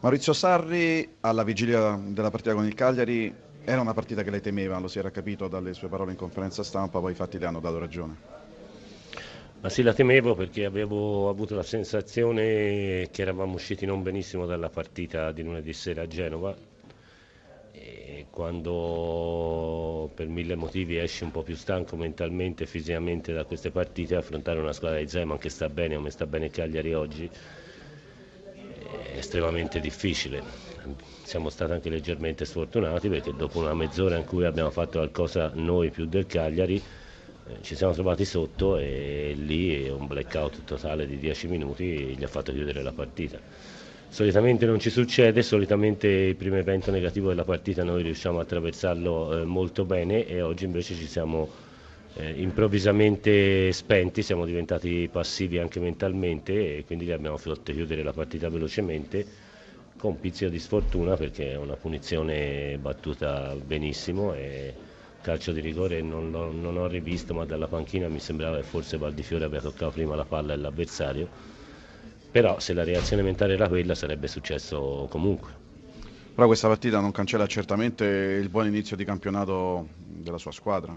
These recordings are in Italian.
Maurizio Sarri, alla vigilia della partita con il Cagliari, era una partita che lei temeva, lo si era capito dalle sue parole in conferenza stampa, poi i fatti le hanno dato ragione. Ma sì, la temevo perché avevo avuto la sensazione che eravamo usciti non benissimo dalla partita di lunedì sera a Genova. E quando per mille motivi esci un po' più stanco mentalmente e fisicamente da queste partite, affrontare una squadra di Zeman che sta bene, come sta bene Cagliari oggi, estremamente difficile. Siamo stati anche leggermente sfortunati perché dopo una mezz'ora in cui abbiamo fatto qualcosa noi più del Cagliari eh, ci siamo trovati sotto e lì un blackout totale di 10 minuti gli ha fatto chiudere la partita. Solitamente non ci succede, solitamente il primo evento negativo della partita noi riusciamo a attraversarlo eh, molto bene e oggi invece ci siamo eh, improvvisamente spenti, siamo diventati passivi anche mentalmente e quindi gli abbiamo fatto chiudere la partita velocemente con pizzico di sfortuna perché è una punizione battuta benissimo e calcio di rigore non, non ho rivisto ma dalla panchina mi sembrava che forse Valdifiore aveva toccato prima la palla e l'avversario però se la reazione mentale era quella sarebbe successo comunque. Però questa partita non cancella certamente il buon inizio di campionato della sua squadra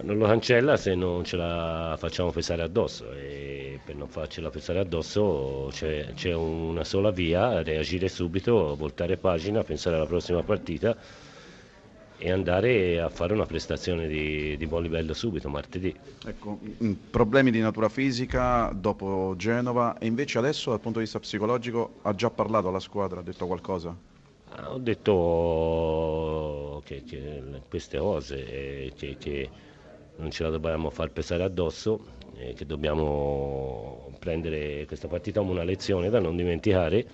non lo cancella se non ce la facciamo pesare addosso e per non farcela pesare addosso c'è, c'è una sola via, reagire subito, voltare pagina, pensare alla prossima partita e andare a fare una prestazione di, di buon livello subito martedì. Ecco, mm, problemi di natura fisica dopo Genova e invece adesso dal punto di vista psicologico ha già parlato alla squadra, ha detto qualcosa? Ho detto che, che queste cose, eh, che, che non ce la dobbiamo far pesare addosso, eh, che dobbiamo prendere questa partita come una lezione da non dimenticare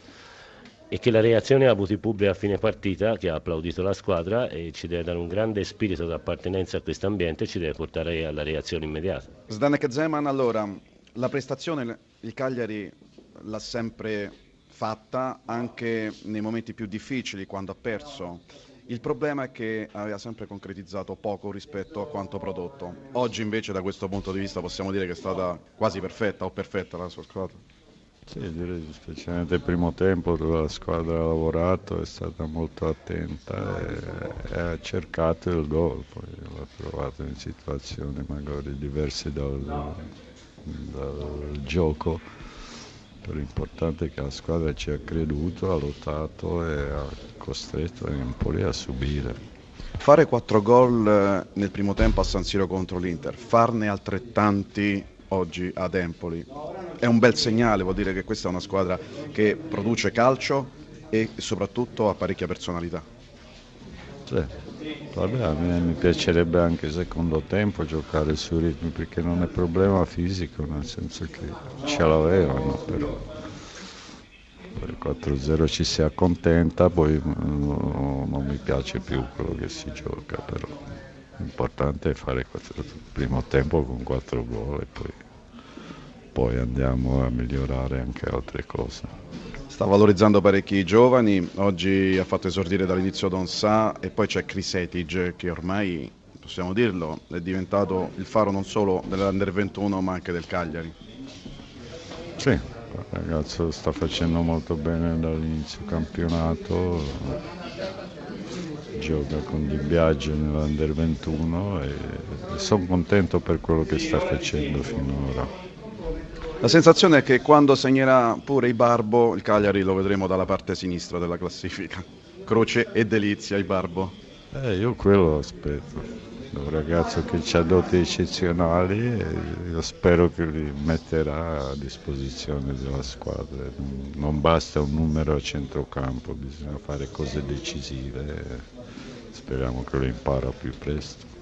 e che la reazione il pubblico a fine partita che ha applaudito la squadra e ci deve dare un grande spirito di appartenenza a questo ambiente e ci deve portare alla reazione immediata. Zdanek Zeman, allora, la prestazione il Cagliari l'ha sempre fatta anche nei momenti più difficili quando ha perso il problema è che aveva sempre concretizzato poco rispetto a quanto prodotto. Oggi invece da questo punto di vista possiamo dire che è stata quasi perfetta o perfetta la sua squadra. Sì, direi specialmente il primo tempo dove la squadra ha lavorato, è stata molto attenta e, e ha cercato il gol, poi l'ha trovato in situazioni magari diverse dal, dal gioco l'importante è che la squadra ci ha creduto, ha lottato e ha costretto Empoli a subire. Fare quattro gol eh, nel primo tempo a San Siro contro l'Inter, farne altrettanti oggi ad Empoli, è un bel segnale, vuol dire che questa è una squadra che produce calcio e soprattutto ha parecchia personalità. Sì. Vabbè, a me mi piacerebbe anche il secondo tempo giocare sui ritmi perché non è problema fisico, nel senso che ce l'avevano, però per 4-0 ci si accontenta, poi non mi piace più quello che si gioca, però l'importante è fare il primo tempo con 4 gol e poi, poi andiamo a migliorare anche altre cose sta valorizzando parecchi giovani, oggi ha fatto esordire dall'inizio Don Sa e poi c'è Chris Etige che ormai, possiamo dirlo, è diventato il faro non solo dell'Under 21 ma anche del Cagliari. Sì, il ragazzo sta facendo molto bene dall'inizio campionato, gioca con Di Biagio nell'Under 21 e sono contento per quello che sta facendo finora. La sensazione è che quando segnerà pure Ibarbo, il Cagliari lo vedremo dalla parte sinistra della classifica. Croce e delizia Ibarbo. Eh, io quello aspetto. Un ragazzo che ha doti eccezionali io spero che li metterà a disposizione della squadra. Non basta un numero a centrocampo, bisogna fare cose decisive. Speriamo che lo impara più presto.